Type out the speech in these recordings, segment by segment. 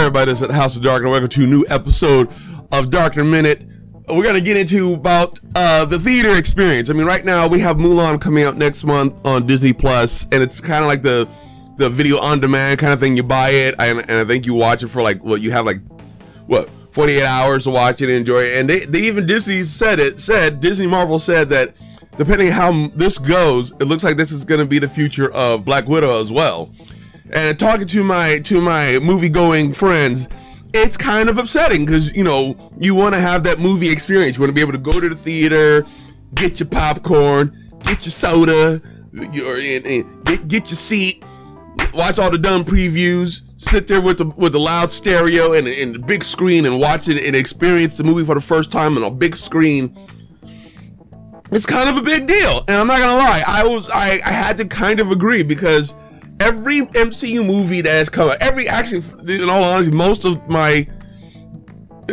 everybody, this is House of Dark, and welcome to a new episode of Darkner Minute. We're gonna get into about uh, the theater experience. I mean, right now we have Mulan coming out next month on Disney Plus, and it's kind of like the the video on demand kind of thing. You buy it, and, and I think you watch it for like what well, you have like what 48 hours to watch it and enjoy it. And they, they even Disney said it said Disney Marvel said that depending how this goes, it looks like this is gonna be the future of Black Widow as well and talking to my to my movie going friends it's kind of upsetting because you know you want to have that movie experience. You want to be able to go to the theater get your popcorn get your soda your, get, get your seat watch all the dumb previews sit there with the with the loud stereo and, and the big screen and watch it and experience the movie for the first time on a big screen. It's kind of a big deal and i'm not gonna lie i was i, I had to kind of agree because every MCU movie that has come out, every actually, in all honesty, most of my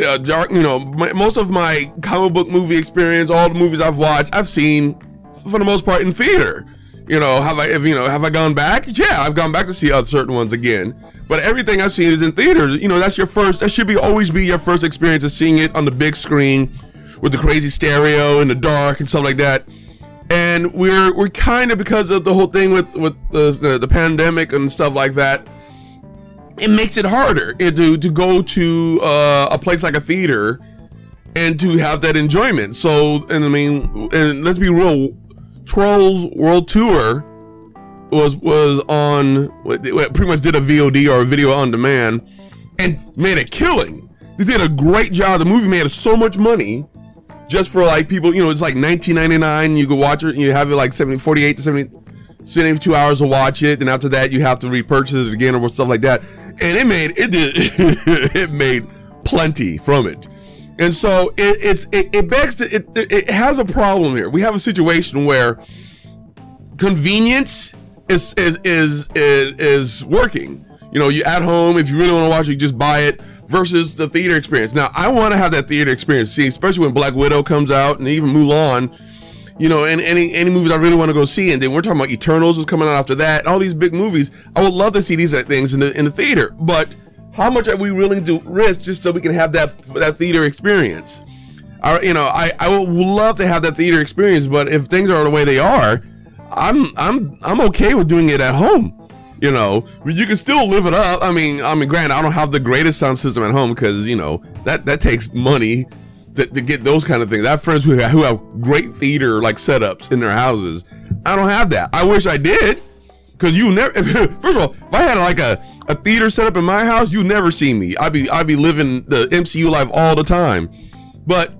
uh, dark, you know, my, most of my comic book movie experience, all the movies I've watched, I've seen for the most part in theater. You know, have I, you know, have I gone back? Yeah, I've gone back to see other certain ones again. But everything I've seen is in theaters. You know, that's your first. That should be always be your first experience of seeing it on the big screen with the crazy stereo and the dark and stuff like that and we're we're kind of because of the whole thing with with the, the, pandemic and stuff like that it makes it harder to to go to uh, a place like a theater and to have that enjoyment. So and i mean and let's be real trolls world tour was was on pretty much did a vod or a video on demand and made a killing. They did a great job. The movie made so much money just for like people, you know, it's like 19.99. You can watch it. You have it like 70, 48 to 70, 72 hours to watch it. And after that, you have to repurchase it again or stuff like that. And it made it did it made plenty from it. And so it, it's it, it begs to it, it has a problem here. We have a situation where convenience is is is is, is working. You know, you at home if you really want to watch it, you just buy it versus the theater experience. Now, I want to have that theater experience, see, especially when Black Widow comes out and even Mulan, you know, and any any movies I really want to go see. And then we're talking about Eternals is coming out after that. All these big movies. I would love to see these things in the in the theater, but how much are we willing to risk just so we can have that that theater experience? I, you know, I, I would love to have that theater experience, but if things are the way they are, I'm I'm I'm okay with doing it at home you know, you can still live it up. I mean, I mean, granted, I don't have the greatest sound system at home because you know that that takes money to, to get those kind of things. I have friends who have, who have great theater like setups in their houses. I don't have that. I wish I did, because you never. first of all, if I had like a a theater setup in my house, you never see me. I'd be I'd be living the MCU life all the time. But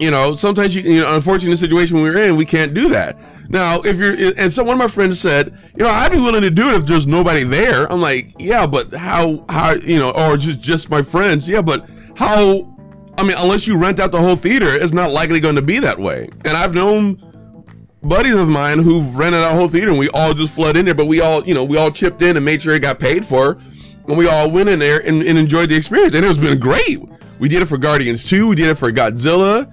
you know, sometimes you, you know, unfortunate situation we're in, we can't do that. Now, if you're, and so one of my friends said, you know, I'd be willing to do it if there's nobody there. I'm like, yeah, but how, how, you know, or just, just my friends. Yeah, but how, I mean, unless you rent out the whole theater, it's not likely going to be that way. And I've known buddies of mine who've rented a whole theater and we all just flood in there, but we all, you know, we all chipped in and made sure it got paid for. And we all went in there and, and enjoyed the experience. And it was been great. We did it for Guardians 2. We did it for Godzilla.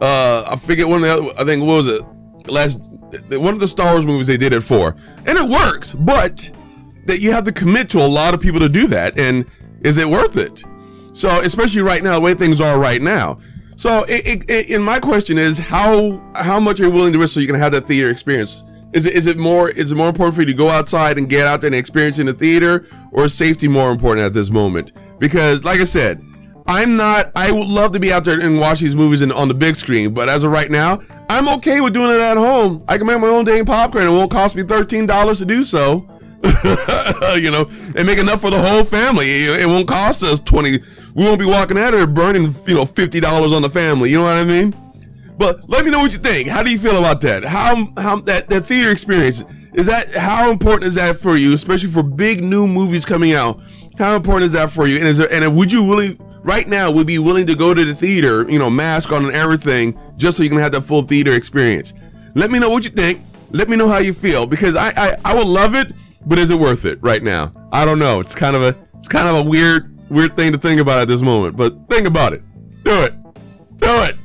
Uh, I forget one of the other, I think what was it last one of the Star Wars movies they did it for, and it works. But that you have to commit to a lot of people to do that, and is it worth it? So especially right now, the way things are right now. So it, it, and my question is how how much are you willing to risk so you can have that theater experience? Is it is it more is it more important for you to go outside and get out there and experience in the theater, or is safety more important at this moment? Because like I said, I'm not. I would love to be out there and watch these movies in, on the big screen, but as of right now, I'm okay with doing it at home. I can make my own dang popcorn. It won't cost me thirteen dollars to do so. you know, and make enough for the whole family. It won't cost us twenty. We won't be walking out of burning, you know, fifty dollars on the family. You know what I mean? But let me know what you think. How do you feel about that? How how that that theater experience is that? How important is that for you, especially for big new movies coming out? How important is that for you? And is there and would you really right now would be willing to go to the theater, you know, mask on and everything, just so you can have that full theater experience. Let me know what you think. Let me know how you feel because I I, I would love it, but is it worth it right now? I don't know. It's kind of a it's kind of a weird weird thing to think about at this moment, but think about it. Do it. Do it.